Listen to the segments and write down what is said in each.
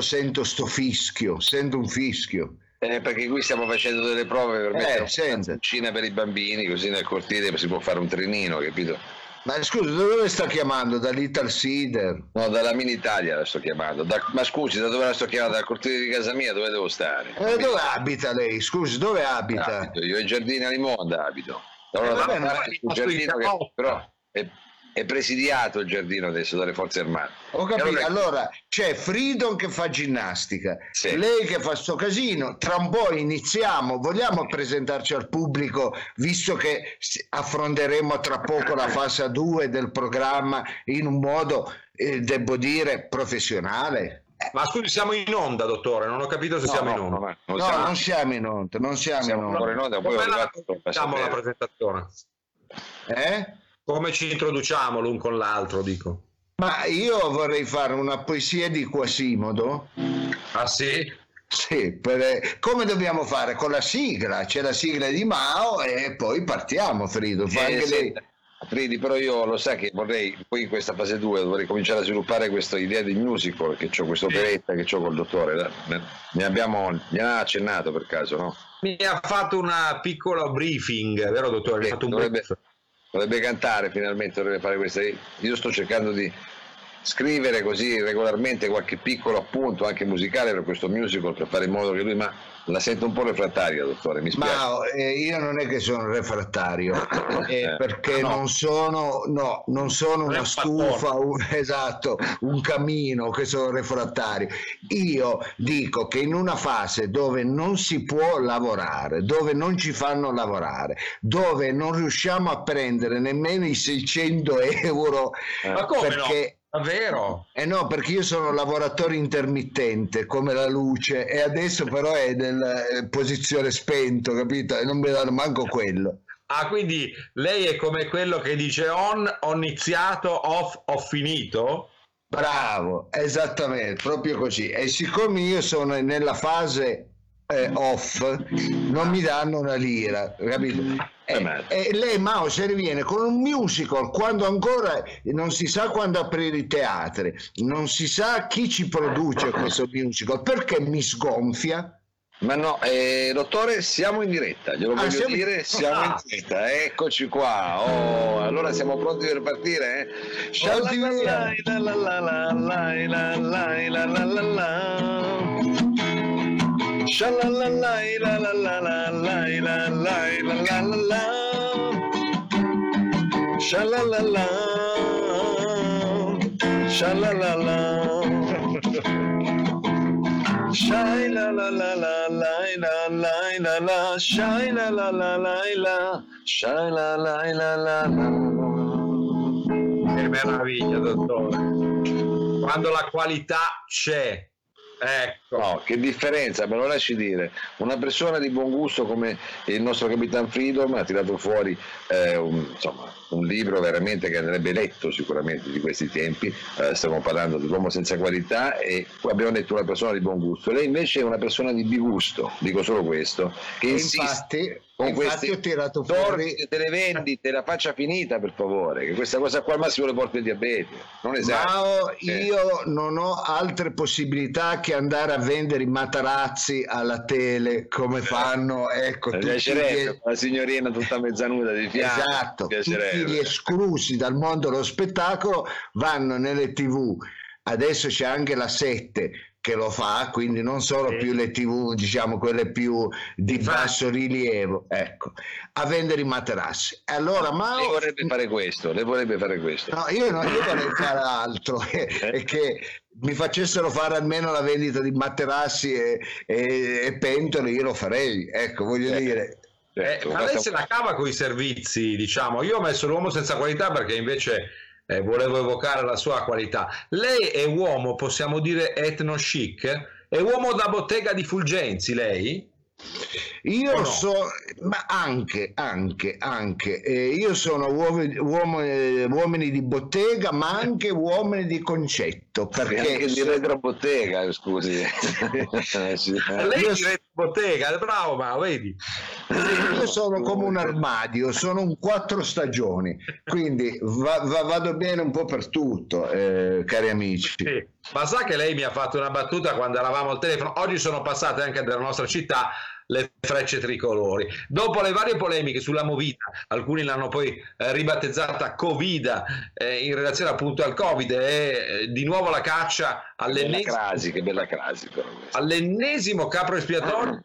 sento sto fischio, sento un fischio. Eh, perché qui stiamo facendo delle prove per Eh, mettere una cucina per i bambini, così nel cortile si può fare un trenino, capito? Ma scusa, da dove sta chiamando? Dall'Ital Cider? No, dalla Mini Italia la sto chiamando. Da- ma scusi, da dove la sto chiamando? Dal cortile di casa mia, dove devo stare? Eh, dove abita lei? Scusi, dove abita? Abito, io ai giardini Alimonda abito. Eh, da vabbè, una ma- parte un giardino che però è, è presidiato il giardino adesso dalle forze armate. Ho capito, allora- allora c'è Freedom che fa ginnastica, Sì. lei che fa sto casino, tra un po' iniziamo, vogliamo presentarci al pubblico, visto che affronteremo tra poco la fase 2 del programma in un modo, eh, devo dire, professionale. Ma scusi, siamo in onda, dottore, non ho capito se No, siamo in onda. no, non No, siamo- non siamo in onda, non siamo, siamo in onda. in onda, poi Come ho la la presentazione? Eh? Come ci introduciamo l'un con l'altro, dico. Ma io vorrei fare una poesia di Quasimodo. Ah sì? Sì, per- come dobbiamo fare? Con la sigla, c'è la sigla di Mao e poi partiamo, Frido. Fa Eh, anche sì. lei. Fridi, però io lo sai che vorrei, poi in questa fase 2 dovrei cominciare a sviluppare questa idea di musical, che ho questa operetta che ho col dottore, ne, abbiamo, ne ha accennato per caso, no? Mi ha fatto una piccola briefing, vero dottore? Mi ha Sì, fatto un dovrebbe. Dovrebbe cantare finalmente, dovrebbe fare questa. Io sto cercando di scrivere così regolarmente qualche piccolo appunto anche musicale per questo musical per fare in modo che lui ma la sento un po' refrattaria dottore mi spiace Ma eh, io non è che sono refrattario, eh, Eh, perché no. non sono, no, non sono una un stufa, un- esatto, un camino che sono refrattario. Io dico che in una fase dove non si può lavorare, dove non ci fanno lavorare, dove non riusciamo a prendere nemmeno i 600 euro, Ma come perché... Davvero? Eh no, perché io sono lavoratore intermittente come la luce e adesso però è nella eh, posizione spento, capito? E non mi danno manco quello. Ah, quindi lei è come quello che dice on, ho iniziato, off, ho finito? Bravo, esattamente, proprio così. E siccome io sono nella fase eh, off, non mi danno una lira, capito? Eh, E, e lei Mao se ne viene con un musical quando ancora non si sa quando aprire i teatri, non si sa chi ci produce questo musical, perché mi sgonfia? ma no eh, dottore siamo in diretta glielo Ah, voglio siamo- dire siamo in Ah. diretta eccoci qua oh, allora siamo pronti per partire eh? Pronti via. Shalalala, shalalala, Shai la la la la la la la la la Shai la la la la la Shai la la la la la Che meraviglia, dottore. Quando la qualità c'è. Ecco. No, che differenza, me lo lasci dire. Una persona di buon gusto come il nostro Capitan Freedom ha tirato fuori eh, un, insomma, un libro veramente che andrebbe letto sicuramente di questi tempi. Eh, stiamo parlando di L'uomo senza qualità e abbiamo detto una persona di buon gusto. Lei invece è una persona di bigusto, dico solo questo, che E insiste infatti, con infatti questi ho tirato fuori delle vendite, la faccia finita per favore, che questa cosa qua al massimo le porta il diabete. Non esatto. Eh. io non ho altre possibilità che andare a vendere i matarazzi alla tele come fanno, ecco, piacerebbe, gli, la signorina tutta mezzanuda di fianco. esatto, tutti gli esclusi dal mondo dello spettacolo vanno nelle tv. Adesso c'è anche la 7 che lo fa, quindi non solo Sì. più le tv, diciamo quelle più di Infatti. basso rilievo, ecco, a vendere i materassi. Allora, Mao, Lei vorrebbe fare questo, lei vorrebbe fare questo. No, io, no, io vorrei fare altro e, e che mi facessero fare almeno la vendita di materassi e, e- e pentole, io lo farei. Ecco, voglio Eh. dire, Eh, Certo, ma lei se la cava con i servizi, diciamo. Io ho messo l'uomo senza qualità perché invece eh, volevo evocare la sua qualità. Lei è uomo, possiamo dire etno chic? È uomo da bottega di Fulgenzi, lei? Io no? so, ma anche, anche, anche, eh, io sono uomini, uomini, uomini, di bottega, ma anche uomini di concetto. Perché anche di retrobottega, scusi. Sì. Lei io... di retrobottega, bravo, ma vedi. Io sono come un armadio, sono un quattro stagioni, quindi va, va, vado bene un po' per tutto, eh, cari amici. Sì. Ma sa che lei mi ha fatto una battuta quando eravamo al telefono? Oggi sono passate anche dalla nostra città le frecce tricolori. Dopo le varie polemiche sulla Movida, alcuni l'hanno poi eh, ribattezzata Covida eh, in relazione appunto al Covid e eh, di nuovo la caccia all'ennesimo, crasi, crasi, all'ennesimo capro espiatorio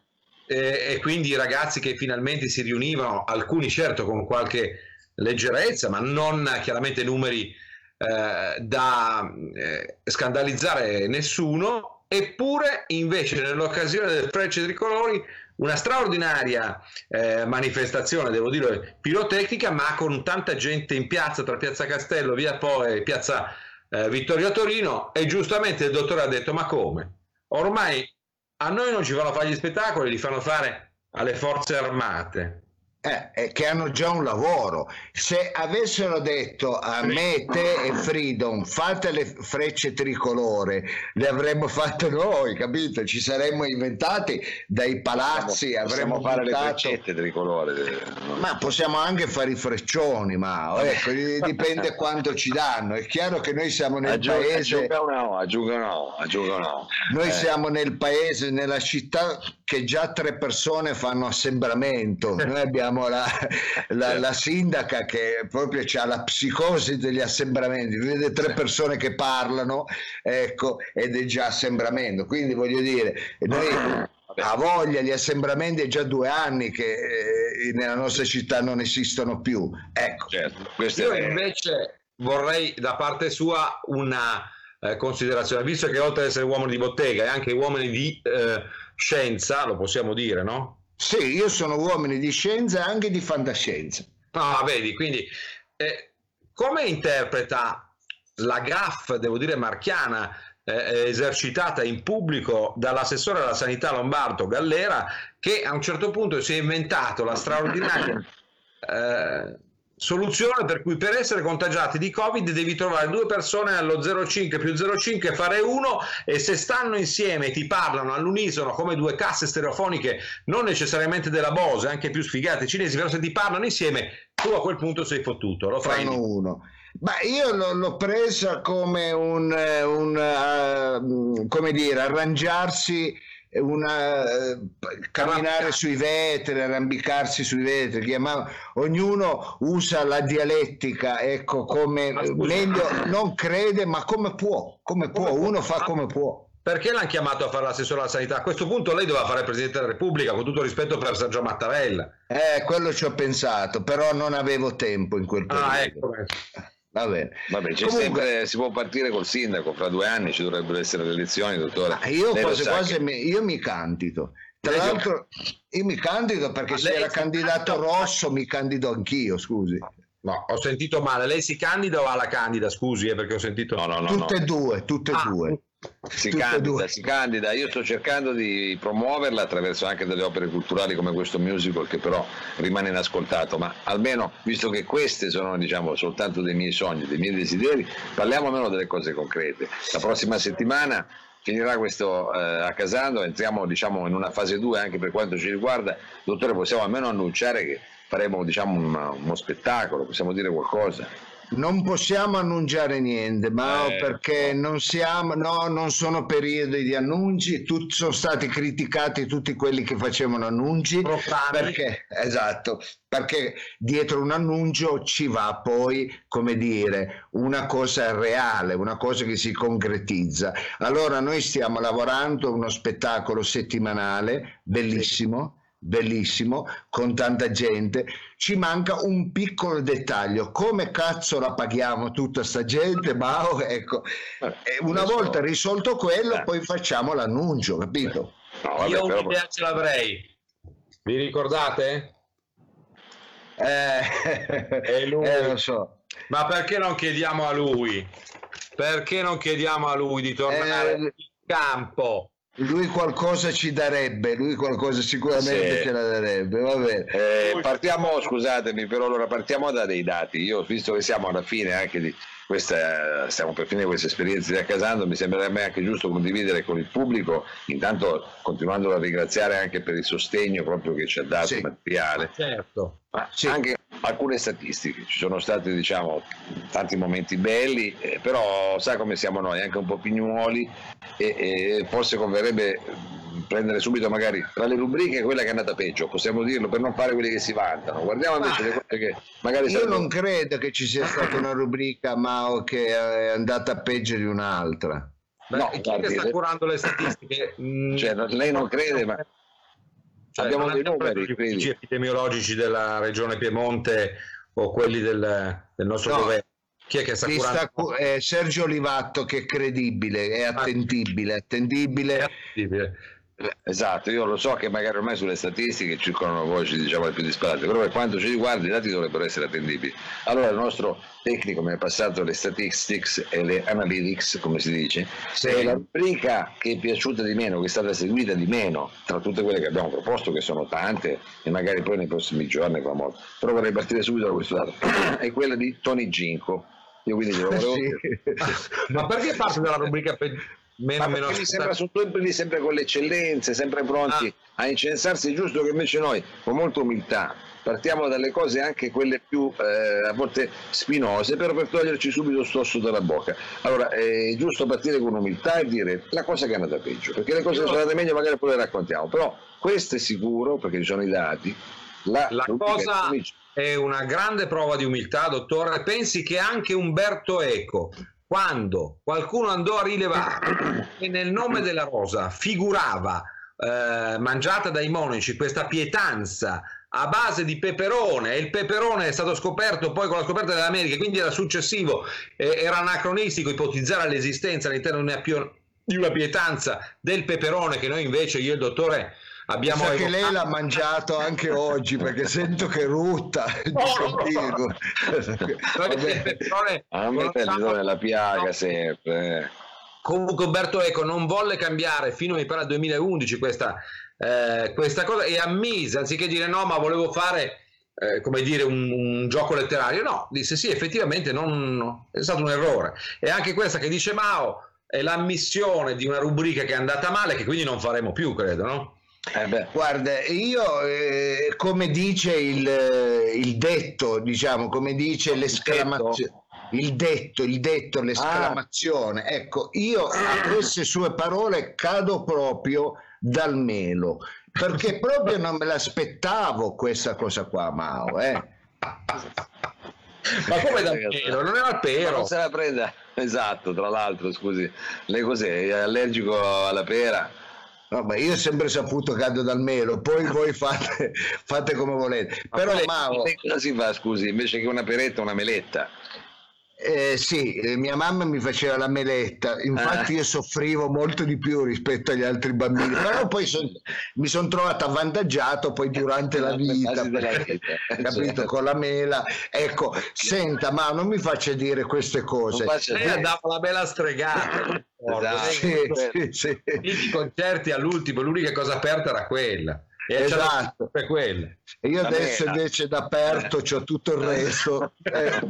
e quindi i ragazzi che finalmente si riunivano, alcuni certo con qualche leggerezza, ma non chiaramente numeri eh, da eh, scandalizzare nessuno, eppure invece nell'occasione del Frecce Tricolori una straordinaria eh, manifestazione, devo dire, pirotecnica, ma con tanta gente in piazza, tra Piazza Castello, Via Po e Piazza eh, Vittorio Torino, e giustamente il dottore ha detto, ma come? Ormai a noi non ci fanno fare gli spettacoli, li fanno fare alle forze armate eh, che hanno già un lavoro. Se avessero detto a me, te e Freedom fate le frecce tricolore, le avremmo fatte noi, capito? Ci saremmo inventati dai palazzi, possiamo, avremmo possiamo fare le freccette tricolore. Ma possiamo anche fare i freccioni, ma ecco, dipende quanto ci danno. È chiaro che noi siamo nel Aggiung- paese. Aggiunga no, aggiunga no, aggiunga no. Noi eh. siamo nel paese, nella città che già tre persone fanno assembramento. Noi abbiamo la, la, la sindaca che proprio ha la psicosi degli assembramenti, vede tre persone che parlano, ecco, ed è già assembramento. Quindi voglio dire, noi ha voglia gli assembramenti è già due anni che eh, nella nostra città non esistono più. Ecco. Certo, Io invece vorrei da parte sua una eh, considerazione, visto che oltre ad essere uomini di bottega e anche uomini di eh, scienza, lo possiamo dire, no? Sì, io sono uomini di scienza e anche di fantascienza. Ah, vedi, quindi eh, come interpreta la gaff, devo dire, marchiana, eh, esercitata in pubblico dall'assessore alla sanità Lombardo Gallera, che a un certo punto si è inventato la straordinaria eh, Soluzione per cui per essere contagiati di Covid devi trovare due persone allo 0,5 più 0,5, fare uno e se stanno insieme e ti parlano all'unisono come due casse stereofoniche, non necessariamente della Bose, anche più sfigate cinesi, però se ti parlano insieme, tu a quel punto sei fottuto. Lo fai Fanno uno. Ma io l'ho presa come un, un uh, come dire, arrangiarsi una, eh, camminare sui vetri, arrambicarsi sui vetri, chiamava, ognuno usa la dialettica, ecco, come meglio, non crede, ma come può, come può, uno fa come può. Perché l'hanno chiamato a fare l'assessore alla sanità? A questo punto lei doveva fare il Presidente della Repubblica, con tutto rispetto per Sergio Mattarella. Eh, quello ci ho pensato, però non avevo tempo in quel periodo. Ah, ecco. Va bene. Vabbè, Comunque, sempre, si può partire col sindaco, fra due anni ci dovrebbero essere le elezioni, dottore. Io quasi quasi che... mi, io mi candido. Tra l'altro io mi candido perché se era candidato Rosso mi candido anch'io, scusi. No, ho sentito male. Lei si candida o ha la candida? Scusi, eh, perché ho sentito. No, no, no, tutte e due, tutte e ah, due. Si candida, si candida, io sto cercando di promuoverla attraverso anche delle opere culturali come questo musical che però rimane inascoltato, ma almeno visto che queste sono diciamo soltanto dei miei sogni, dei miei desideri, parliamo almeno delle cose concrete. La prossima settimana finirà questo eh, a Casando, entriamo diciamo in una fase 2 anche per quanto ci riguarda, dottore possiamo almeno annunciare che faremo diciamo un, uno spettacolo, possiamo dire qualcosa? Non possiamo annunciare niente, ma eh, perché no. non siamo, no, non sono periodi di annunci, tutti, sono stati criticati tutti quelli che facevano annunci, perché, esatto, perché dietro un annuncio ci va poi, come dire, una cosa reale, una cosa che si concretizza. Allora noi stiamo lavorando a uno spettacolo settimanale, bellissimo. Bellissimo, con tanta gente. Ci manca un piccolo dettaglio: come cazzo la paghiamo tutta sta gente? Ma oh, ecco, eh, una volta so. risolto quello, eh. poi facciamo l'annuncio, capito? No, vabbè, Io però... un'idea ce l'avrei. Vi ricordate? Eh, lui... eh, lo so. Ma perché non chiediamo a lui? Perché non chiediamo a lui di tornare eh... in campo? Lui qualcosa ci darebbe, lui qualcosa sicuramente sì. ce la darebbe. Va bene. Eh, partiamo, scusatemi, però allora partiamo da dei dati. Io, visto che siamo alla fine anche di questa, stiamo per finire questa esperienza di Accasando, mi sembrerebbe anche giusto condividere con il pubblico, intanto continuando a ringraziare anche per il sostegno proprio che ci ha dato sì. materiale. Certo. Ma sì. anche alcune statistiche, ci sono stati diciamo tanti momenti belli, eh, però sa come siamo noi, anche un po' pignuoli e, e forse converrebbe prendere subito magari tra le rubriche quella che è andata peggio, possiamo dirlo per non fare quelli che si vantano. Guardiamo invece Ma le cose che magari Io saranno... non credo che ci sia stata una rubrica Mao che è andata peggio di un'altra. Beh, no, chi guardi, sta curando le statistiche? Cioè, lei non crede, ma cioè, abbiamo dei numeri. Gli uffici epidemiologici della regione Piemonte o quelli del, del nostro no. governo. Chi è che sta curando? Sta, eh, Sergio Olivatto che è credibile, è ah. attendibile, attendibile. È attendibile. Esatto, io lo so che magari ormai sulle statistiche circolano voci diciamo le più disparate, però per quanto ci riguarda i dati dovrebbero essere attendibili. Allora il nostro tecnico mi ha passato le statistics e le analytics, come si dice, sì. la rubrica che è piaciuta di meno, che è stata seguita di meno tra tutte quelle che abbiamo proposto, che sono tante e magari poi nei prossimi giorni fa molto, però vorrei partire subito da questo dato, è quella di Tony Ginco. Io quindi glielo volevo... sì. Ma perché parte dalla rubrica peggiore? Meno, meno mi sembra sono tutti sempre con le eccellenze, sempre pronti ah. a incensarsi, è giusto che invece noi con molta umiltà partiamo dalle cose anche quelle più eh, a volte spinose, però per toglierci subito stosso dalla bocca. Allora è giusto partire con umiltà e dire la cosa che è andata peggio, perché le cose che sono andate meglio magari poi le raccontiamo, però questo è sicuro perché ci sono i dati. La, la cosa è una grande prova di umiltà, dottore. Pensi che anche Umberto Eco quando qualcuno andò a rilevare che nel nome della rosa figurava eh, mangiata dai monaci questa pietanza a base di peperone e il peperone è stato scoperto poi con la scoperta dell'America, quindi era successivo, eh, era anacronistico ipotizzare l'esistenza all'interno di una pietanza del peperone che noi invece, io e il dottore Abbiamo che lei l'ha mangiato anche oggi perché sento che rutta. Oh, no, a me per la piaga sempre comunque Umberto Eco non volle cambiare fino mi pare al 2011 questa, eh, questa cosa e ammise anziché dire no ma volevo fare eh, come dire un, un, gioco letterario. No disse sì effettivamente non, è stato un errore. E anche questa che dice Mao è l'ammissione di una rubrica che è andata male che quindi non faremo più credo no? Eh Guarda, io eh, come dice il, il, detto, diciamo, come dice l'esclamazione. Il detto, il detto, l'esclamazione. Ah. Ecco, io a queste sue parole cado proprio dal melo, perché proprio non me l'aspettavo questa cosa qua, Mao. Eh. Ma come dal melo? Non era il pero. non se la prenda. Esatto, tra l'altro, scusi. Lei cos'è? È allergico alla pera? No, ma io ho sempre saputo che cado dal melo, poi voi fate, fate come volete. Però ma Mao... Cosa si fa, scusi, invece che una peretta, una meletta? Eh, sì, eh, mia mamma mi faceva la meletta, infatti ah. io soffrivo molto di più rispetto agli altri bambini, però poi son, mi sono trovato avvantaggiato poi durante la vita, perché, capito, certo. con la mela. Ecco, senta, ma non mi faccia dire queste cose. Lei andava la mela stregata. Esatto. Sì, sì, sì. I concerti all'ultimo, l'unica cosa aperta era quella. E esatto. Per quella. E io adesso invece d'aperto ho tutto il resto. Eh.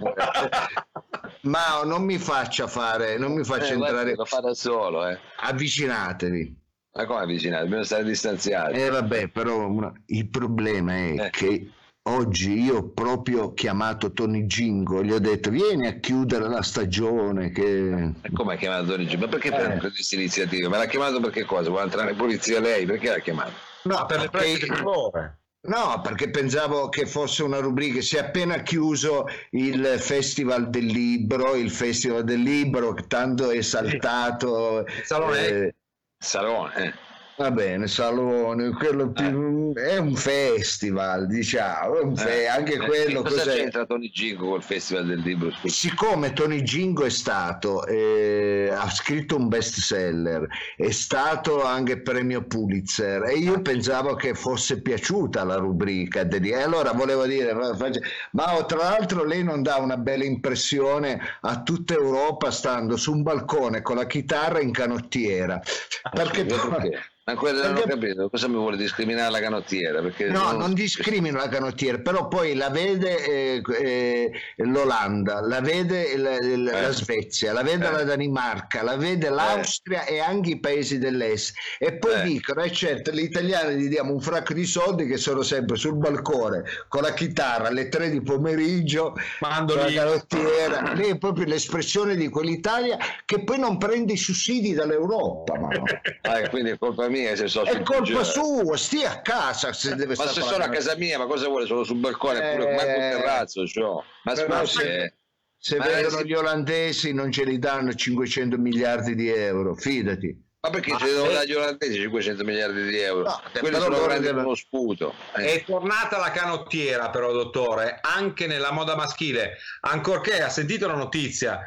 Ma non mi faccia fare, non mi faccia eh, entrare. Lo fa da solo, eh. Avvicinatevi. Ma come avvicinati? Dobbiamo stare distanziati. Eh vabbè, però una... il problema è eh. che oggi io ho proprio chiamato Tony Gingo, gli ho detto vieni a chiudere la stagione. Che... Come ha chiamato Tony Gingo? Ma perché eh. prende queste iniziative? Ma l'ha chiamato perché cosa? Vuole entrare in polizia lei? Perché l'ha chiamato? No, per le pratiche di colore. No, perché pensavo che fosse una rubrica. Si è appena chiuso il Festival del Libro, il Festival del Libro che tanto è saltato. Salone. Eh, Salone. Va bene, Salone, quello più... eh. è un festival, diciamo, è un fe... eh. anche eh, quello... Cosa cos'è? c'entra Tony Gingo col Festival del Libro? Siccome Tony Gingo è stato, eh, ha scritto un bestseller, è stato anche premio Pulitzer e io pensavo che fosse piaciuta la rubrica, e allora volevo dire, ma tra l'altro lei non dà una bella impressione a tutta Europa stando su un balcone con la chitarra in canottiera, ah, perché... Ancora non ho capito cosa mi vuole discriminare la canottiera. Perché no, non, non discrimino la canottiera, però poi la vede eh, eh, l'Olanda, la vede la, la eh. Svezia, la vede eh. la Danimarca, la vede eh. l'Austria e anche i paesi dell'est. E poi eh. dicono, eh certo, gli italiani gli diamo un fracco di soldi che sono sempre sul balcone con la chitarra alle tre di pomeriggio, Mando con la canottiera. Lì è proprio l'espressione di quell'Italia che poi non prende i sussidi dall'Europa. ah, quindi è colpa mia mia se so è colpa sua stia a casa se deve ma se sono a casa mia ma cosa vuole sono sul balcone eh, pure manco un terrazzo cioè. ma scusi eh. se ma vedono è... gli olandesi non ce li danno 500 miliardi di euro fidati ma perché ce ne devono dare gli olandesi 500 miliardi di euro? No, Quelli sono grandi deve... uno sputo. Eh. È tornata la canottiera però, dottore, anche nella moda maschile, ancorché ha sentito la notizia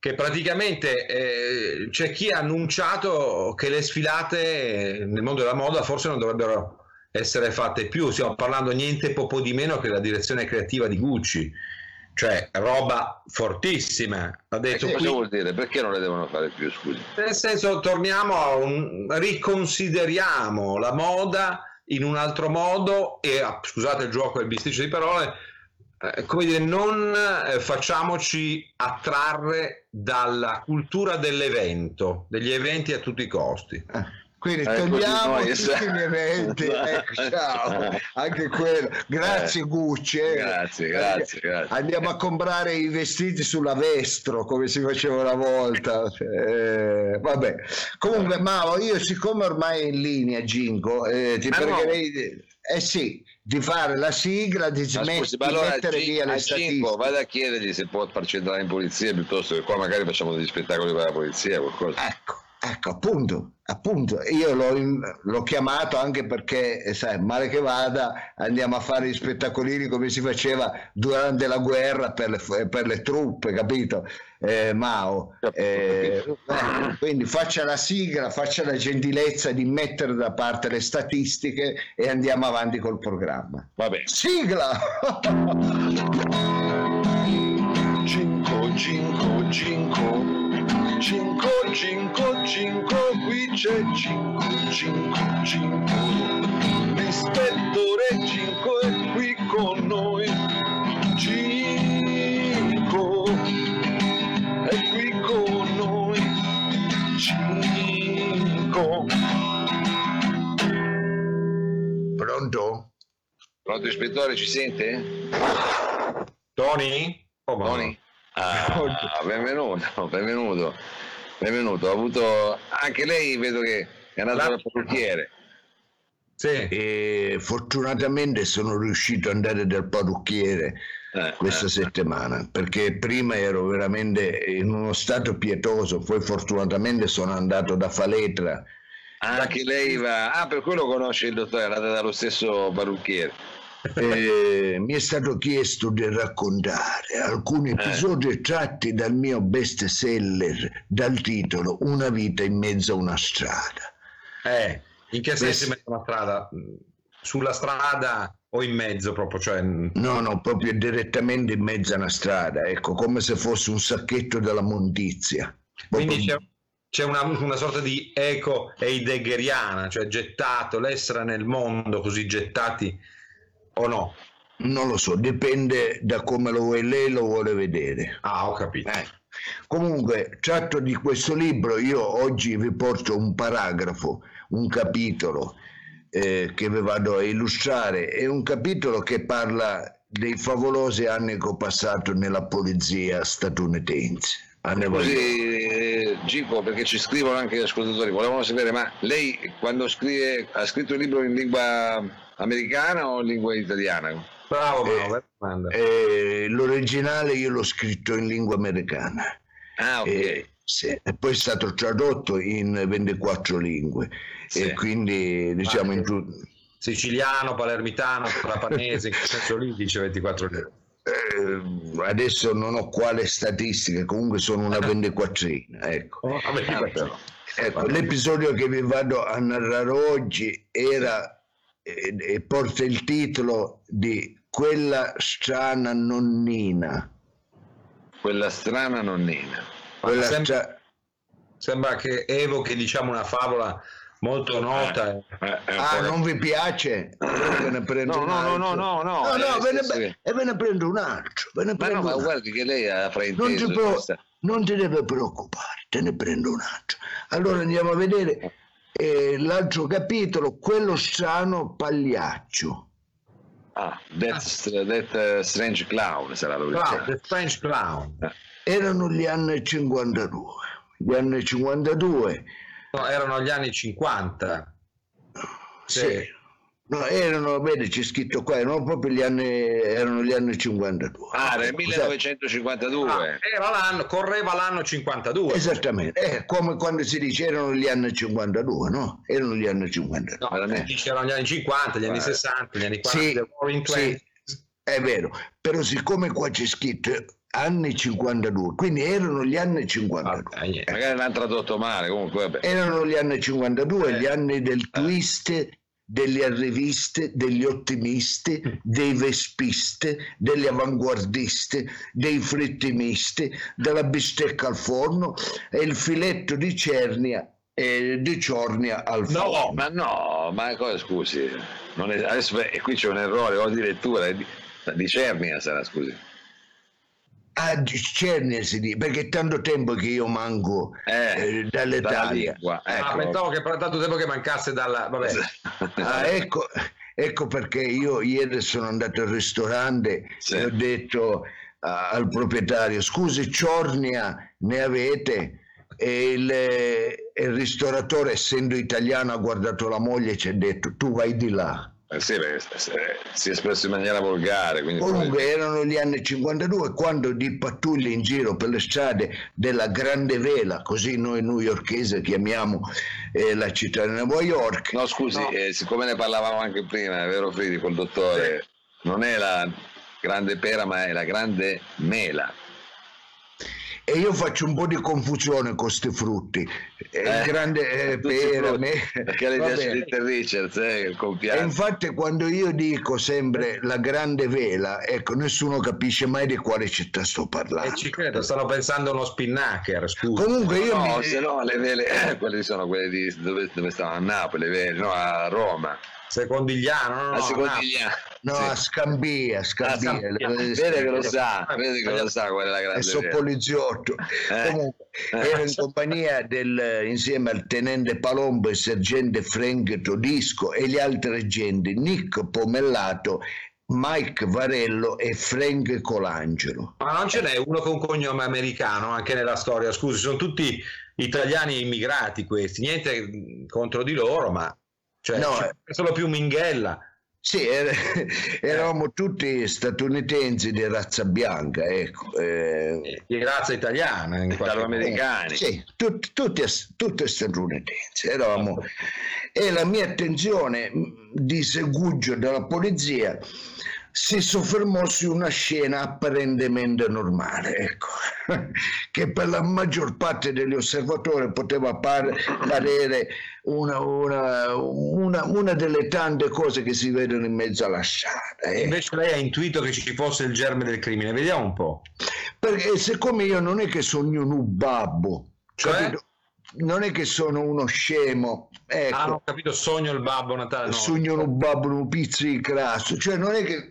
che praticamente eh, c'è chi ha annunciato che le sfilate nel mondo della moda forse non dovrebbero essere fatte più, stiamo parlando niente poco di meno che la direzione creativa di Gucci, cioè roba fortissima. Ha detto qui, cosa vuol dire? Perché non le devono fare più, scusi? Nel senso, torniamo a un... riconsideriamo la moda in un altro modo e, ah, scusate il gioco e il bisticcio di parole, eh, come dire, non eh, facciamoci attrarre dalla cultura dell'evento, degli eventi a tutti i costi. Eh. Quindi eh, togliamo tutti esatto. gli eventi, ecco, ciao, anche quello. Grazie eh, Gucci. Eh. Grazie, grazie, grazie, Andiamo a comprare i vestiti sulla Vestro come si faceva una volta. Eh, vabbè. Comunque Mao, io siccome ormai è in linea Ginko, eh, ti ah, pregherei... No. Eh sì, di fare la sigla, di, scusi, met- di allora, mettere G- via le statistiche. Vado a chiedergli se può farci entrare in polizia piuttosto che qua magari facciamo degli spettacoli per la polizia. Qualcosa. Ecco, ecco, appunto, appunto. Io l'ho, l'ho, chiamato anche perché, sai, male che vada, andiamo a fare gli spettacolini come si faceva durante la guerra per le, per le truppe, capito? eh, Mao. Eh, eh, quindi faccia la sigla, faccia la gentilezza di mettere da parte le statistiche e andiamo avanti col programma. Vabbè. Sigla! Cinco, cinco, cinco. Cinco, cinco, cinco, qui c'è cinco, cinco, cinco. L'ispettore cinco è qui con noi. Cinco è qui con noi. Cinco. Pronto? Pronto ispettore, ci sente? Tony? Oh, Tony? Ah, benvenuto, benvenuto, benvenuto. Ho avuto anche lei, vedo che è andato dal parrucchiere. Sì. E fortunatamente sono riuscito ad andare dal parrucchiere eh, questa eh, settimana perché prima ero veramente in uno stato pietoso poi fortunatamente sono andato da Faletra anche lei va ah per quello conosce il dottore è andata dallo stesso parrucchiere eh, mi è stato chiesto di raccontare alcuni eh. episodi eh. tratti dal mio best seller dal titolo Una vita in mezzo a una strada eh, in che senso in mezzo a una strada? sulla strada o in mezzo proprio? Cioè... No, no, proprio direttamente in mezzo a una strada, ecco, come se fosse un sacchetto della mondizia. Quindi c'è, c'è una, una, sorta di eco heideggeriana, cioè gettato, l'essere nel mondo così gettati o no? Non lo so, dipende da come lo vuoi lei lo vuole vedere. Ah, ho capito. Eh. Comunque, tratto di questo libro, io oggi vi porto un paragrafo, un capitolo eh, che vi vado a illustrare. È un capitolo che parla dei favolosi anni che ho passato nella polizia statunitense. Così, eh, Gico, perché ci scrivono anche gli ascoltatori, volevano sapere, ma lei quando scrive, ha scritto il libro in lingua americana o in lingua italiana? Bravo, bravo. Eh, eh, l'originale io l'ho scritto in lingua americana. Ah, ok. Eh, sì, e poi è stato tradotto in 24 lingue Sì. e quindi diciamo in tu- Siciliano, palermitano, trapanese, in quel senso lì dice 24 lire. eh, adesso non ho quale statistica, comunque sono una vendiquattrina, ecco. Oh, vabbè, Ah. Ecco, l'episodio che vi vado a narrare oggi era e, e porta il titolo di Quella strana nonnina. Quella strana nonnina. Quella sembra- stra- Sembra che evochi diciamo una favola molto nota. Eh, un Ah, po' non vi piace? Ve ne prendo No, un no, no, no, altro. no, no, no, no, eh, ve ne- sì, sì. e ve ne prendo un altro. Ve ne Ma prendo no, ma un altro. guardi che lei ha Non frainteso. ti, pro- non ti deve preoccupare, te ne prendo un altro. Allora andiamo a vedere eh, l'altro capitolo, quello strano pagliaccio. Ah, That, Str- That, eh, Strange Clown sarà lo Clown, The French Clown. Erano gli anni 52. Gli anni 52, No, erano gli anni 50. sì. Sì. No, erano, vedi, c'è scritto qua, erano proprio gli anni, erano gli anni 52. Ah, nel Scusate. 1952. Ah, era l'anno, correva l'anno 52. Esattamente, è come quando si dice erano gli anni 52, no? Erano gli anni 52. No, veramente. dice erano gli anni 50, gli anni Eh. 60, gli anni 40, Sì, sì, è vero, però siccome qua c'è scritto anni 52, quindi erano gli anni 52. Vabbè, niente. Magari l'hanno tradotto male, comunque vabbè. Erano gli anni 52, Eh. gli anni del twist, degli arrivisti, degli ottimisti, dei vespisti, degli avanguardisti, dei frittimisti, della bistecca al forno e il filetto di cernia e di ciornia al No, forno. Ma no, ma cosa scusi? È- adesso beh, qui c'è un errore o di lettura di, di Cernia sarà, scusi. Ah, di cernia si dice, perché è tanto tempo che io manco Eh, eh, dall'Italia. Ah, ecco. pensavo che per tanto tempo che mancasse dalla... Vabbè. Ah, ecco, ecco perché io ieri sono andato al ristorante Sì. e ho detto ah, al proprietario, scusi, ciornia ne avete? E il, eh, il ristoratore, essendo italiano, ha guardato la moglie e ci ha detto, tu vai di là. Eh sì, perché s- si è espresso in maniera volgare, Comunque erano gli anni 52 quando di pattuglie in giro per le strade della Grande Vela, così noi newyorkesi chiamiamo eh, la città di New York, No, scusi, No. eh, siccome ne parlavamo anche prima, è vero Fridi, col dottore, non è la grande pera, ma è la grande mela. E io faccio un po' di confusione con questi frutti. Eh, Eh, il grande eh, pera, me- Perché le va piace bene. Little Richards, eh, il E compianto. infatti quando io dico sempre la grande vela, ecco, nessuno capisce mai di quale città sto E parlando. ci credo, stanno pensando a uno spinnaker, scusa. Comunque io No, mi... se no le vele, eh, quelle sono quelle di dove, dove stavano a Napoli, le vele, no, a Roma, Secondigliano, no, no, a no, Secondigliano. No, Sì. a Scambia, Ah, Scambia. Scambia. le- Vede che lo sa, vede che lo sa qual è la e grande so poliziotto. Eh. Comunque, Eh. ero in compagnia del, insieme al tenente Palombo e sergente Frank Todisco e gli altri agenti Nick Pomellato, Mike Varello e Frank Colangelo. Ma non ce n'è uno con cognome americano anche nella storia, scusi, sono tutti italiani immigrati questi, niente contro di loro, ma cioè, No, eh. solo più Minghella. Sì, er- eravamo tutti statunitensi di razza bianca, ecco. eh, di razza italiana. Italo-americani. Sì, tutti, tutti, tutti statunitensi. Eravamo. E la mia attenzione di segugio della polizia si soffermò su una scena apparentemente normale, ecco, che per la maggior parte degli osservatori poteva par- parere una, una- una- una delle tante cose che si vedono in mezzo alla strada. Ecco. Invece lei ha intuito che ci fosse il germe del crimine, vediamo un po'. Perché siccome io non è che sogno un babbo, Cioè? capito? non è che sono uno scemo, ecco, Ah, ho capito, sogno il babbo Natale. No. sogno un babbo, un pizzo di crasso, cioè non è che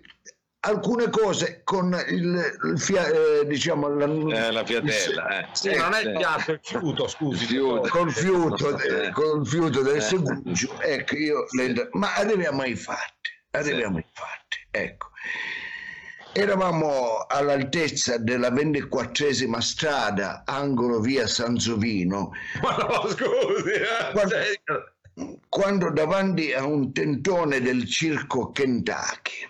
alcune cose con il, il fia- eh, diciamo la, Eh, la fiatella, eh. Sì, non è il piatto, il fiuto, scusi. Fiuto. col fiuto, Eh. eh, col fiuto del Eh. segugio, ecco io le- ma arriviamo ai fatti, arriviamo ai fatti, ecco. Eravamo all'altezza della ventiquattresima strada, angolo via Sanzovino, Ma no, scusi. cioè, quando davanti a un tentone del circo Kentucky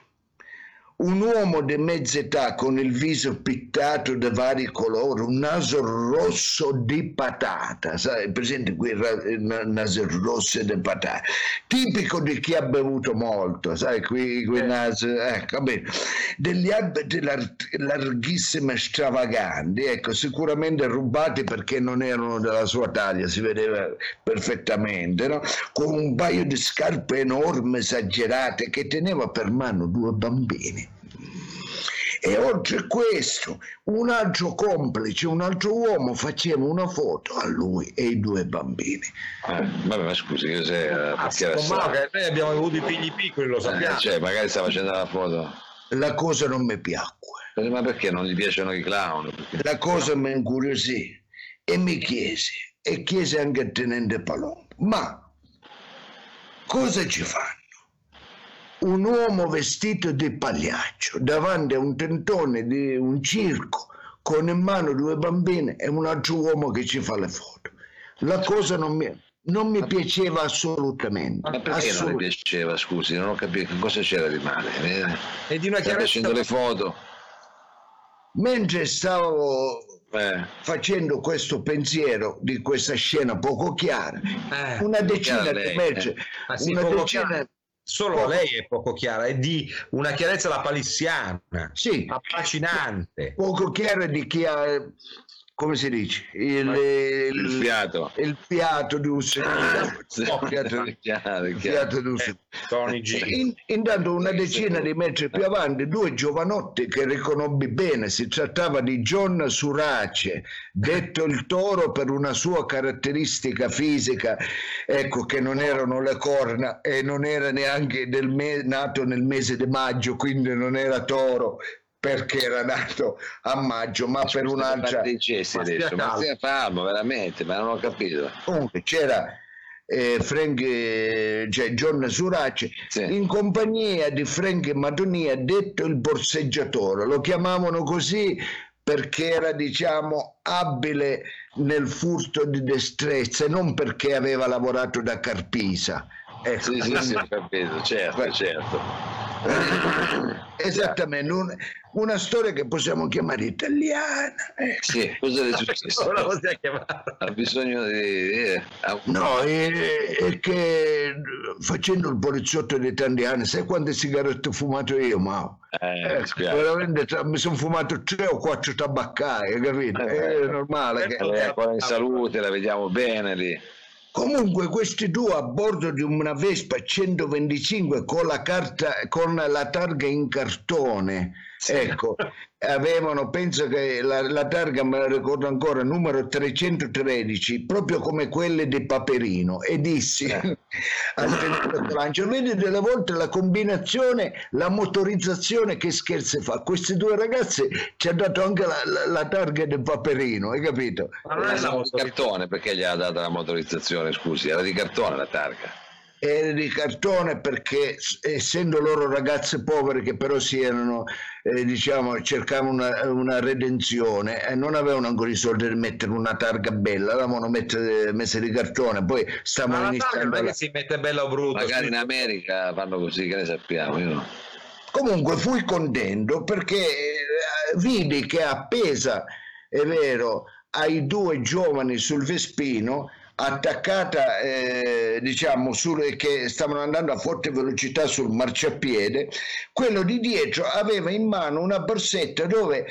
un uomo di mezza età con il viso pittato di vari colori, un naso rosso di patata, sai, presente quel ra- na- naso rosso di patata, tipico di chi ha bevuto molto, sai, qui, quei naso, ecco, bene. degli abiti lar- larghissimi e stravaganti, ecco, sicuramente rubati perché non erano della sua taglia, si vedeva perfettamente, no? con un paio di scarpe enormi, esagerate, che teneva per mano due bambini. E oltre a questo, un altro complice, un altro uomo faceva una foto a lui e ai due bambini. Eh, vabbè, ma scusi, che se, Ah, perché era scommetto strano? che noi abbiamo avuto i figli piccoli, lo Eh, sappiamo. cioè, magari sta facendo la foto. La cosa non mi piacque, Ma perché non gli piacciono i clown? Perché- la cosa mi incuriosì e mi chiesi, e chiesi anche al tenente Palombo, ma cosa ci fanno? Un uomo vestito di pagliaccio davanti a un tentone di un circo con in mano due bambine e un altro uomo che ci fa le foto. La cosa non mi, non mi piaceva assolutamente. Ma perché non le assolut- piaceva, scusi? Non ho capito che cosa c'era di male. Eh, E di una Sta facendo le chiarezza foto. Mentre stavo Eh, facendo questo pensiero di questa scena poco chiara, Eh, una decina di eh. Ah, sì, una decina, chiara. Solo lei è poco chiara, è di una chiarezza lapalissiana, sì, affascinante. poco chiara di chi ha, come si dice, il, il fiato. il fiato di un secondo. No, fiato, chiaro, il chiaro. fiato di un Eh, secondo. In- intanto una decina di metri più avanti due giovanotti che riconobbi bene si trattava di John Surace detto il toro per una sua caratteristica fisica ecco che non erano le corna e non era neanche del me- nato nel mese di maggio quindi non era toro perché era nato a maggio ma per un'altra dicessi adesso, ma calmo. stia calmo, veramente, ma non ho capito. comunque c'era eh, Frank, eh, cioè John Surace Sì. in compagnia di Frank Madonia detto il borseggiatore lo chiamavano così perché era diciamo abile nel furto di destrezza e non perché aveva lavorato da carpisa ecco, Sì, sì, sì, ho capito, certo, certo. esattamente un- una storia che possiamo chiamare italiana ecco. Sì, cosa è successo? La possiamo chiamare? Ha bisogno di... eh, No, è, è che facendo il poliziotto di tanti anni, sai quante sigarette ho fumato io, ma Eh, spiace. veramente mi sono fumato tre o quattro tabaccai, capito? Eh, È normale. che- Lei è ancora in salute, la vediamo bene lì. Comunque questi due a bordo di una Vespa 125 con la, carta, con la targa in cartone, Sì. ecco, avevano, penso che la, la targa me la ricordo ancora, numero 313, proprio come quelle di Paperino, e dissi Eh. al tenente Colancio, vedi delle volte la combinazione, la motorizzazione che scherzi fa, questi due ragazzi ci ha dato anche la, la- la targa di Paperino, hai capito? Ma non Era di cartone, perché gli ha data la motorizzazione, scusi? Era di cartone la targa. Era di cartone perché essendo loro ragazze povere che però si erano eh, diciamo cercavano una, una redenzione e non avevano ancora i soldi per mettere una targa bella l'avevano messe, messe di cartone poi stavano iniziando non è la- che si mette bella o brutta. Magari in. America fanno così, che ne sappiamo? Io no. comunque fui contento perché eh, vidi che appesa è vero ai due giovani sul Vespino attaccata eh, diciamo sul, che stavano andando a forte velocità sul marciapiede quello di dietro aveva in mano una borsetta dove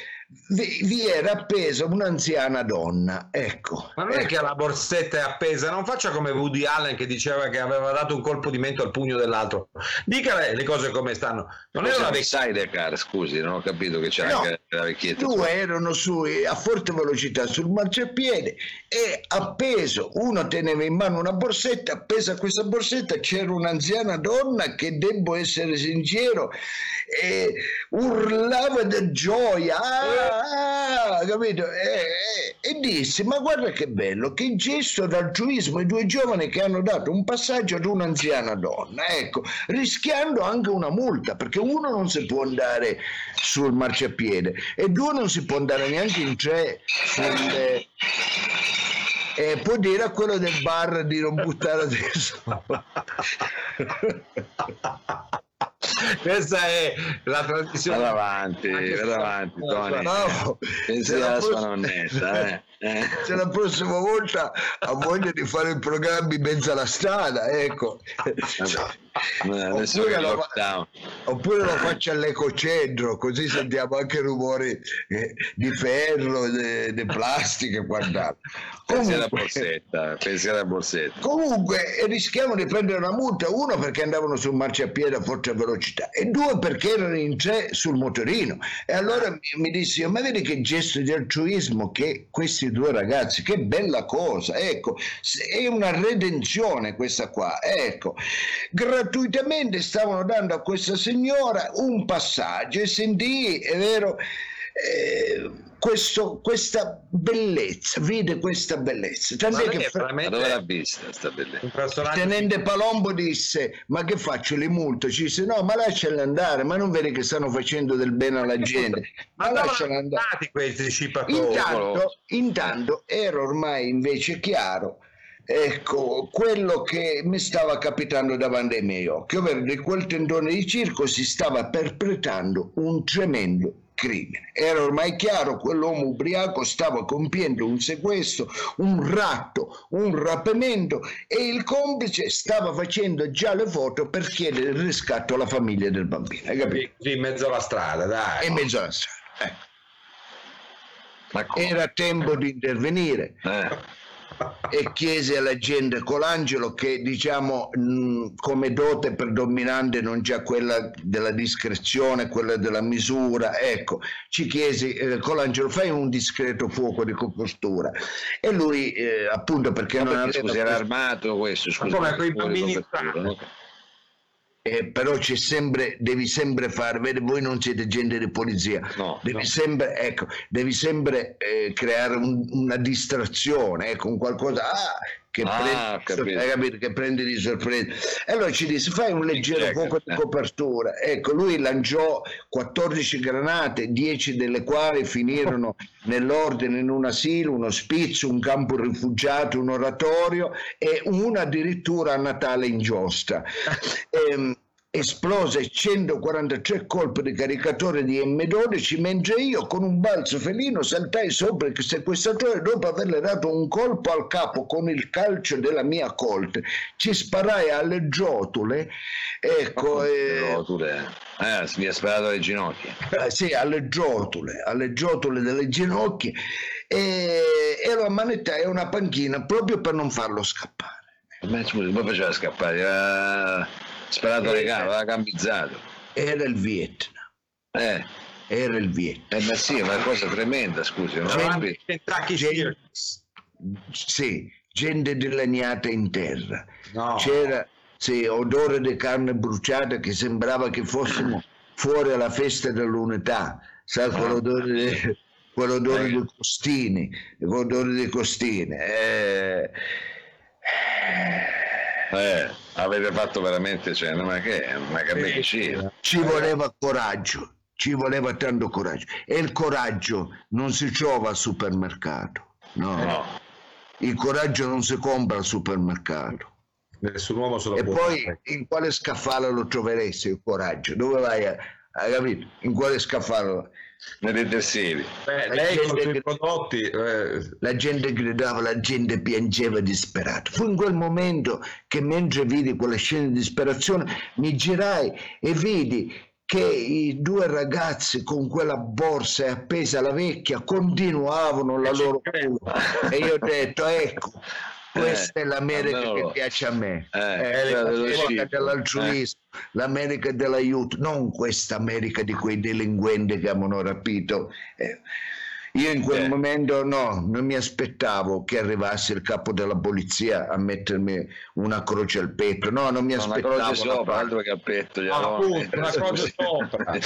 vi, vi era appesa un'anziana donna ecco Ma non è che la borsetta è appesa, non faccia come Woody Allen che diceva che aveva dato un colpo di mento al pugno dell'altro. Dica lei le cose come stanno. Non era una un sidecar, scusi, non ho capito che c'era No, anche la vecchietta. due erano su, a forte velocità sul marciapiede e appeso, uno teneva in mano una borsetta, appesa a questa borsetta c'era un'anziana donna che devo essere sincero e urlava di gioia ah, ah, capito? E, e, e disse ma guarda che bello che gesto d'altruismo i due giovani che hanno dato un passaggio ad un'anziana donna ecco rischiando anche una multa perché uno non si può andare sul marciapiede e due non si può andare neanche in tre sul, e può dire a quello del bar di non buttare adesso Questa è la tradizione. Vado avanti, vado avanti, Tony. Bravo. Pensi alla sua nonnetta, eh? Eh. Se la prossima volta ha voglia di fare il programma in mezzo alla strada, ecco. Oppure lo-. Oppure lo faccio all'ecocentro, così sentiamo anche rumori eh, di ferro, di plastica e quant'altro. Pensi alla borsetta, pensi alla borsetta. comunque eh, rischiamo di prendere una multa, uno perché andavano sul marciapiede a forte velocità e due perché erano in tre sul motorino. E allora mi, mi dissi, ma vedi che gesto di altruismo che questi due ragazzi, che bella cosa, ecco, è una redenzione questa qua, ecco. Gratuitamente stavano dando a questa signora un passaggio e sentii, è vero, eh, questo- questa bellezza, vide questa bellezza. Tant'è che fra- dove l'ha vista sta bellezza? tenente Palombo disse ma che faccio? Le multe ci disse no ma lasciali andare ma non vedi che stanno facendo del bene alla gente. ma Ma lasciali andare. andati questi intanto, intanto era ormai invece chiaro ecco quello che mi stava capitando davanti ai miei occhi ovvero di quel tendone di circo si stava perpetrando un tremendo crimine era ormai chiaro quell'uomo ubriaco stava compiendo un sequestro un ratto un rapimento e il complice stava facendo già le foto per chiedere il riscatto alla famiglia del bambino hai capito? In mezzo alla strada, dai. in mezzo alla strada ecco. Era tempo di intervenire Eh, e chiese alla gente Colangelo che diciamo mh, come dote predominante non c'è quella della discrezione, quella della misura, ecco, ci chiesi eh, Colangelo fai un discreto fuoco di copertura e lui eh, appunto perché ma non perché, aveva scusi, era armato questo? Scusi, come quei bambini strani. Eh, però c'è sempre, devi sempre fare, vedi, voi non siete gente di polizia, No, devi no. sempre, ecco, devi sempre eh, creare un- una distrazione, ecco, un qualcosa ah, che, Ah, prendi, capito. che prendi di sorpresa. E allora ci disse, fai un leggero Ecco, fuoco di copertura. Ecco, lui lanciò 14 granate, 10 delle quali finirono nell'ordine in un asilo, un ospizio, un campo rifugiati, un oratorio e una addirittura a Natale in giostra. Ehm, esplose 143 colpi di caricatore di M12 mentre io con un balzo felino saltai sopra il sequestratore dopo averle dato un colpo al capo con il calcio della mia colte ci sparai alle giotule ecco eh, Rotule. Eh, mi ha sparato le ginocchia. eh, sì, alle giotule, alle giotule delle ginocchia e, e lo ammanettai a una panchina proprio per non farlo scappare. Ma poi faceva scappare, era sparato alle Eh, gambe, aveva gambizzato. Era il Vietnam, Eh, era il Vietnam. eh, ma sì, è una cosa tremenda, scusi, non Gente- Circus. Sì, gente dilaniata in terra. No. C'era sì, odore di carne bruciata che sembrava che fossimo fuori alla festa dell'unità. Sai, quell'odore, di- quell'odore Eh. di costini, quell'odore di costine. Eh, Eh, avete fatto veramente, cioè, ma che una carneficina. ci voleva coraggio, ci voleva tanto coraggio. E il coraggio non si trova al supermercato. No. No, Il coraggio non si compra al supermercato. Nessun uomo se lo E può poi fare. in quale scaffale lo troveresti il coraggio? Dove vai a, hai capito? In quale scaffale? Nei detersivi. Beh, lei con gente i suoi prodotti eh, La gente gridava, la gente piangeva disperata. Fu in quel momento che mentre vidi quella scena di disperazione mi girai e vidi che i due ragazzi con quella borsa appesa alla vecchia continuavano la loro fuga. E io ho detto, ecco, questa Eh, è l'America che piace a me. Eh, Eh, dello l'America dell'altruismo, l'America dell'aiuto, non questa America di quei delinquenti che hanno rapito. Eh, io in quel Eh. momento no, non mi aspettavo che arrivasse il capo della polizia a mettermi una croce al petto, no, non mi Una aspettavo. croce la sopra, pa- altro che al petto. Ah, appunto, una croce sopra.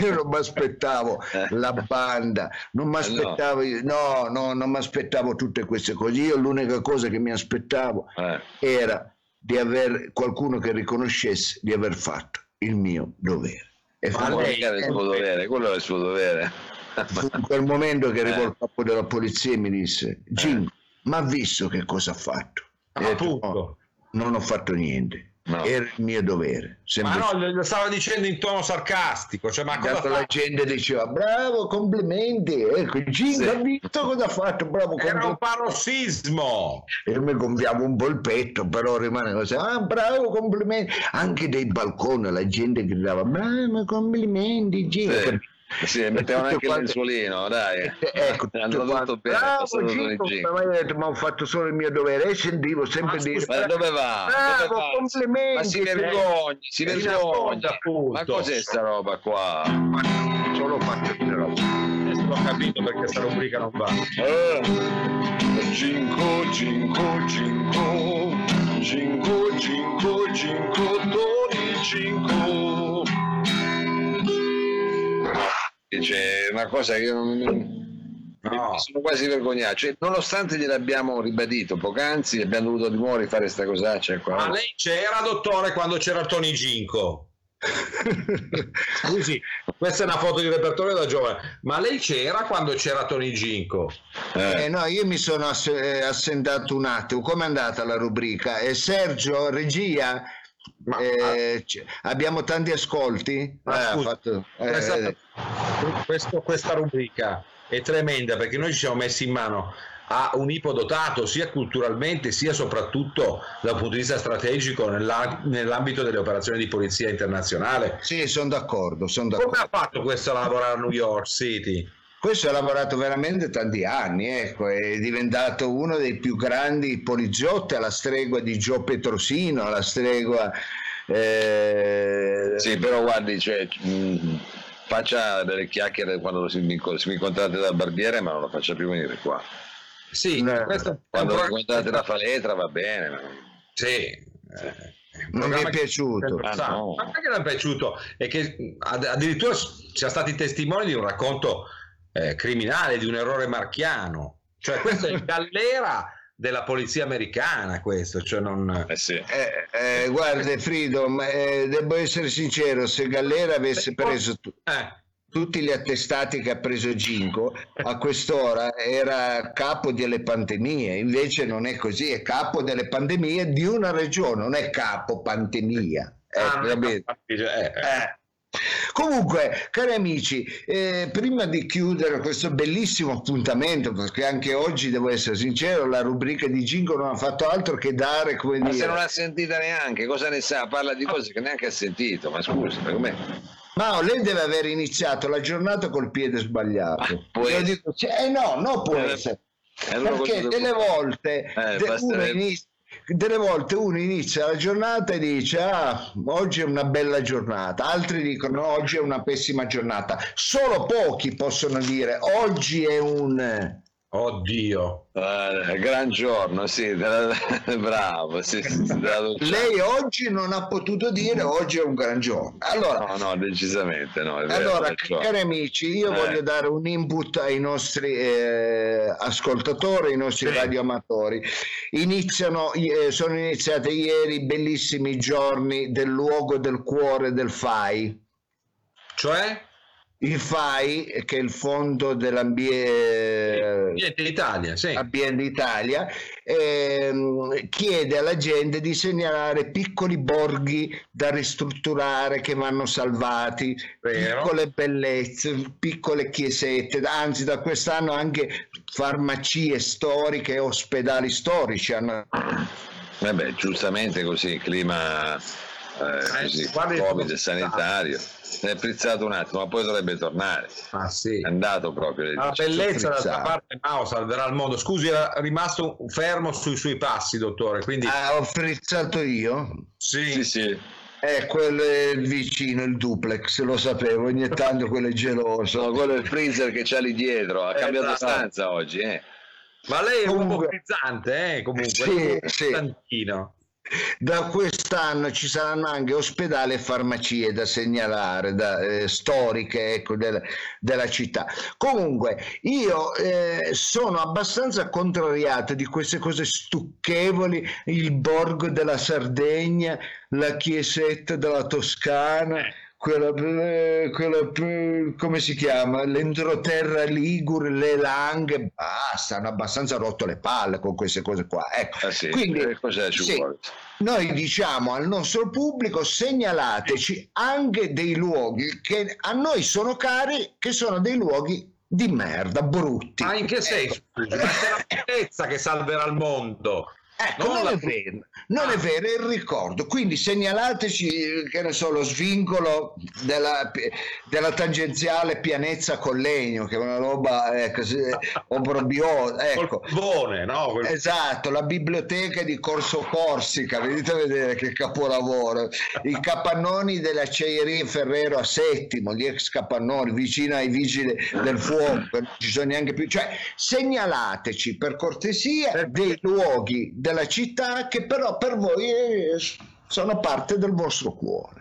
io non mi aspettavo Eh. la banda, non mi aspettavo, no, no, non mi aspettavo tutte queste cose. Io l'unica cosa che mi aspettavo Eh, era di avere qualcuno che riconoscesse di aver fatto il mio dovere. E Ma lei- era il suo dovere, quello è il suo dovere. Fu in quel momento che arrivò Eh. il capo della polizia e mi disse: Jim, ma ha visto che cosa ha fatto? Ho detto. "No, non ho fatto niente. No. era il mio dovere. Ma no, lo stava dicendo in tono sarcastico, cioè, ma cosa la gente diceva bravo, complimenti, ecco, Ginga Sì. ha visto cosa ha fatto, bravo, Era un parossismo. E mi gonfiavo un po' il petto, però rimane così, ah bravo, complimenti. Anche dai balconi la gente gridava, bravo, complimenti, Ginga. Sì. Sì, mettevano anche il quante- lenzuolino, dai. Ecco, È andato tutte tutto quante, bene. bravo passato Ginga, Tony G. ma io ho detto, ma ho fatto solo il mio dovere e sentivo sempre Ma dire Ma dove va? Bravo, Dove complimenti. Ma si vergogni, si Eh, vergogna. Ma cos'è sta roba qua? solo fatto queste robe. Adesso l'ho capito perché questa rubrica non va. Eh, Cinco, cinco, cinco, cinco, cinco, cinco, Tony cinco. C'è una cosa che io non... mi No. sono quasi vergognato. Cioè, nonostante gliel'abbiamo ribadito poc'anzi, abbiamo dovuto di nuovo rifare sta cosaccia qua. Ma lei c'era, dottore, quando c'era Tony Ginco? Scusi, questa è una foto di repertorio da giovane, ma lei c'era quando c'era Tony Ginco? Eh, Eh, no, io mi sono ass- eh, assentato un attimo. Com'è andata la rubrica? E Sergio, regia, Ma- eh, c- abbiamo tanti ascolti? Ma Eh, ha scusi, fatto- eh, questa, eh, questo- questa rubrica è tremenda perché noi ci siamo messi in mano a un ipodotato sia culturalmente sia soprattutto dal punto di vista strategico nella- nell'ambito delle operazioni di polizia internazionale. sì, sono d'accordo, sono Come d'accordo. ha fatto questo a lavorare a New York City? Questo ha lavorato veramente tanti anni, ecco, è diventato uno dei più grandi poliziotti alla stregua di Gio Petrosino, alla stregua... eh, sì, però guardi, cioè, mh, faccia delle chiacchiere quando si mi, si mi incontrate dal barbiere, ma non lo faccia più venire qua. Sì, Eh, Quando programma- incontrate la faletra va bene. ma- Sì, eh, un Non mi è che- piaciuto. Sa- Ah, no. Ma perché non è piaciuto? È che addirittura siamo stati testimoni di un racconto eh, criminale, di un errore marchiano. Cioè, questo è il gallera della polizia americana, questo. Cioè non... Eh sì. Eh, eh, guarda, Freedom, eh, devo essere sincero, se Gallera avesse preso tu- Eh, tutti gli attestati che ha preso Ginco, a quest'ora era capo delle pandemie, invece non è così, è capo delle pandemie di una regione, non è capo pandemia. ah, Ecco, non è capito? capito, eh, eh. Eh. Comunque, cari amici, eh, prima di chiudere questo bellissimo appuntamento, perché anche oggi devo essere sincero, la rubrica di Ginko non ha fatto altro che dare, come Ma se dire, non l'ha sentita neanche, cosa ne sa? Parla di cose che neanche ha sentito, ma scusi, ma com'è? Ma lei deve aver iniziato la giornata col piede sbagliato. Ah, può Io essere. dico, cioè, eh no, non può Eh, essere. Allora Perché delle volte, Eh, uno inizia, delle volte uno inizia la giornata e dice ah, oggi è una bella giornata, altri dicono oggi è una pessima giornata. Solo pochi possono dire oggi è un... Oddio. Eh, gran giorno, sì, bravo, sì, sì, Lei oggi non ha potuto dire oggi è un gran giorno. Allora, No, no, decisamente no. è vero, Allora, cari amici, io Eh. voglio dare un input ai nostri eh, ascoltatori, ai nostri Sì. radioamatori. Iniziano, eh, sono iniziati ieri i bellissimi giorni del luogo del cuore del FAI. Cioè? Il FAI, che è il fondo dell'ambiente l'Italia, sì. Ambiente Italia, ehm, chiede alla gente di segnalare piccoli borghi da ristrutturare che vanno salvati, Vero. piccole bellezze, piccole chiesette, anzi da quest'anno anche farmacie storiche ospedali storici hanno Vabbè, giustamente così, clima eh, così, Covid sanitario. Si è prizzato un attimo, ma poi dovrebbe tornare. Ah, sì. È andato proprio. La bellezza d'altra parte Mao salverà il mondo. Scusi, era rimasto fermo sui suoi passi, dottore. Quindi Ah, ho frizzato io? sì, Sì, sì. Eh, quello è il vicino, il duplex, lo sapevo, ogni tanto quello è geloso. No, quello è il freezer che c'ha lì dietro, ha Eh, cambiato esatto. stanza oggi, eh. Ma lei è un po' Comunque- frizzante, eh, comunque. Sì, un sì. frizzantino. Da quest'anno ci saranno anche ospedali e farmacie da segnalare, da, eh, storiche ecco, del- della città. Comunque, io eh, sono abbastanza contrariato di queste cose stucchevoli, il borgo della Sardegna, la chiesetta della Toscana. Quella, eh, quella, eh, come si chiama? L'entroterra Ligure, le Langhe, basta, hanno abbastanza rotto le palle con queste cose qua. Ecco. Ah, sì. Quindi, Eh, sì, noi diciamo al nostro pubblico segnalateci anche dei luoghi che a noi sono cari, che sono dei luoghi di merda, brutti. Ma in che senso? Ecco. Ma la bellezza che salverà il mondo. Ecco, Non non, è vero, non Ah. è vero, è il ricordo. Quindi segnalateci, che ne so, lo svincolo della, della tangenziale pianezza con legno, che è una roba, ecco, se- obrobiosa, ecco. carbone, no? Quel- Esatto, la biblioteca di Corso Corsica, venite a vedere che capolavoro. I capannoni dell'acciaieria Ferrero a Settimo, gli ex capannoni vicino ai vigili del fuoco, non ci sono neanche più. Cioè, segnalateci per cortesia dei luoghi della città che però per voi sono parte del vostro cuore.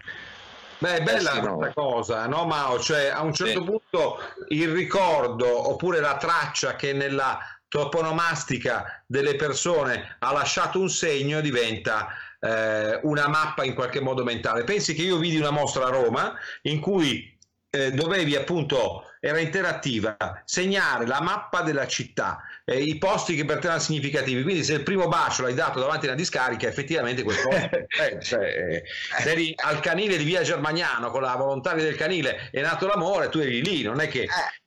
Beh, è bella Eh sì, no. questa cosa, no Mao? Cioè, a un certo Sì. punto il ricordo oppure la traccia che nella toponomastica delle persone ha lasciato un segno diventa eh, una mappa in qualche modo mentale. Pensi che io vidi una mostra a Roma in cui eh, dovevi appunto, era interattiva, segnare la mappa della città, eh, i posti che per te erano significativi. Quindi se il primo bacio l'hai dato davanti a una discarica, effettivamente quel posto... eh, cioè, eh, eri al canile di via Germaniano con la volontaria del canile è nato l'amore, tu eri lì, non è che... Eh,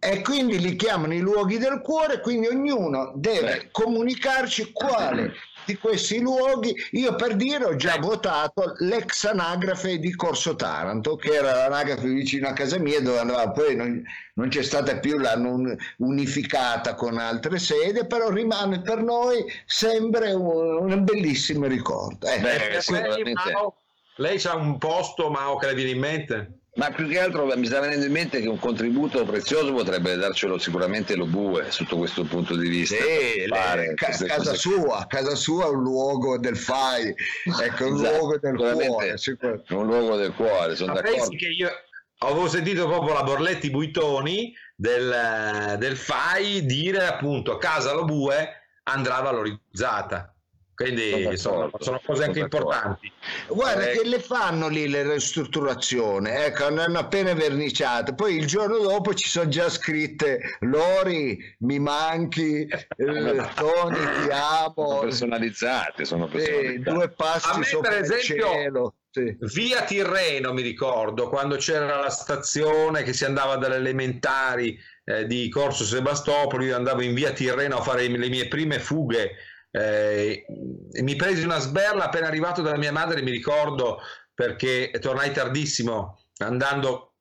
e quindi li chiamano i luoghi del cuore, quindi ognuno deve Beh. comunicarci quale di questi luoghi. Io per dire ho già votato l'ex anagrafe di Corso Taranto, che era l'anagrafe vicino a casa mia, dove andava, poi non, non c'è stata più, l'hanno un- unificata con altre sedi, però rimane per noi sempre un, un bellissimo ricordo. Eh, Beh, Eh, lei. Mao, lei c'ha un posto, Mao, che le viene in mente? Ma più che altro mi sta venendo in mente che un contributo prezioso potrebbe darcelo sicuramente lo Bue sotto questo punto di vista. Sì, Fare le- ca- casa cose. sua, casa sua è un luogo del FAI, ecco, un Esatto, luogo del sicuramente cuore. sicur- è un luogo del cuore, sono Ma d'accordo. pensi che io avevo sentito proprio la Borletti Buitoni del, del FAI dire appunto casa lo bue andrà valorizzata. Quindi Sono sono cose anche sono importanti. Guarda Eh, che le fanno lì le ristrutturazioni, ecco, hanno appena verniciate, poi il giorno dopo ci sono già scritte Lori, mi manchi, eh, Tony, ti Sono amo, personalizzate, sono sì, personalizzate. due A passi me, sopra per il esempio, cielo. sì. Via Tirreno mi ricordo quando c'era la stazione che si andava dalle elementari eh, di Corso Sebastopoli, io andavo in via Tirreno a fare le mie prime fughe. Eh, mi presi una sberla appena arrivato dalla mia madre, mi ricordo perché tornai tardissimo andando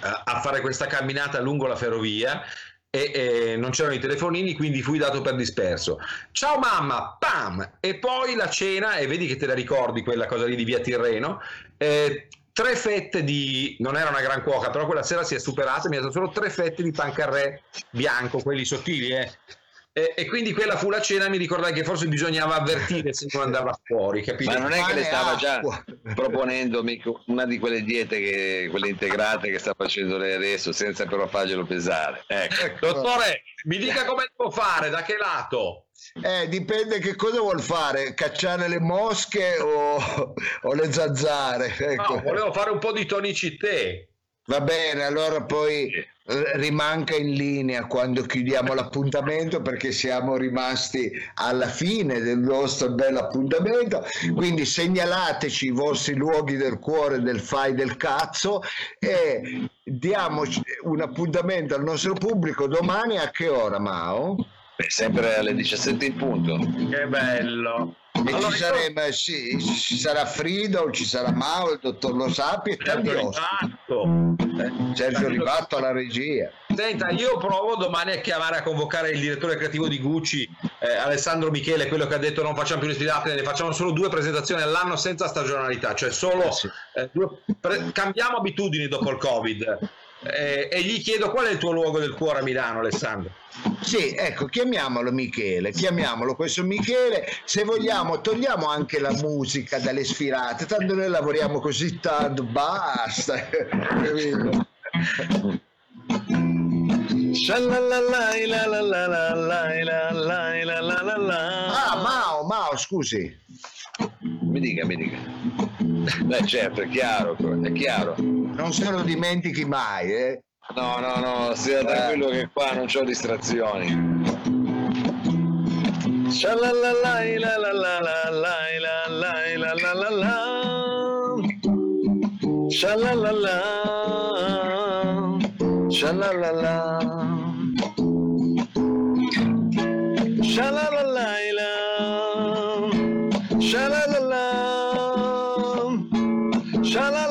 a a fare questa camminata lungo la ferrovia e, e non c'erano i telefonini, quindi fui dato per disperso. Ciao mamma, pam! E poi la cena, e vedi che te la ricordi quella cosa lì di via Tirreno. eh, tre fette di, non era una gran cuoca, però quella sera si è superata, mi ha dato solo tre fette di pancarré bianco, quelli sottili, eh. E, e quindi quella fu la cena, mi ricordai che forse bisognava avvertire se non andava fuori, capito? Ma non è che le stava già proponendomi una di quelle diete, che, quelle integrate che sta facendo lei adesso, senza però farglielo pesare. Ecco. Dottore, mi dica come devo fare, da che lato? Eh, dipende che cosa vuol fare, cacciare le mosche o, o le zanzare. Ecco. No, volevo fare un po' di tonicità. Va bene, allora poi rimanga in linea quando chiudiamo l'appuntamento perché siamo rimasti alla fine del nostro bello appuntamento. Quindi segnalateci i vostri luoghi del cuore del fai del cazzo e diamoci un appuntamento al nostro pubblico domani a che ora, Mao? Beh, sempre alle 17 in punto. Che bello. E Allora, ci, saremo, eh, sì, ci sarà Frido, ci sarà Mao, il dottor Lo Sapi e tanti. Ribatto. Eh, Sergio Ribatto alla regia. Senta, io provo domani a chiamare a convocare il direttore creativo di Gucci, eh, Alessandro Michele, quello che ha detto non facciamo più le sfidate, ne facciamo solo due presentazioni all'anno senza stagionalità, cioè solo Eh sì. eh, due- pre- cambiamo abitudini dopo il Covid. Eh, e gli chiedo qual è il tuo luogo del cuore a Milano, Alessandro? Sì, ecco, chiamiamolo Michele, chiamiamolo questo Michele, se vogliamo togliamo anche la musica dalle sfilate, tanto noi lavoriamo così tanto, basta. Ah, Mao, Mao, scusi. Mi dica, mi dica. Beh, certo, è chiaro, è chiaro non se lo dimentichi mai. Eh. No, no, no, stia tranquillo che qua non ho distrazioni. Shalalala, shalalala, shalalala, shalalala, shalalala.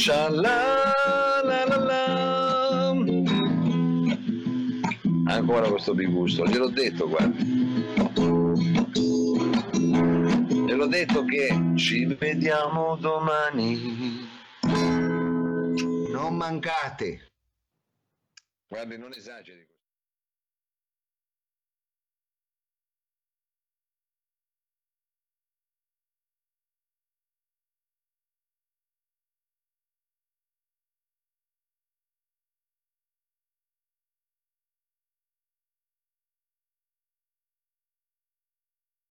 Shalalala. Ancora questo bigusto, gliel'ho detto, guarda. Gliel'ho detto che ci vediamo domani. Non mancate. Guardi, non esageri.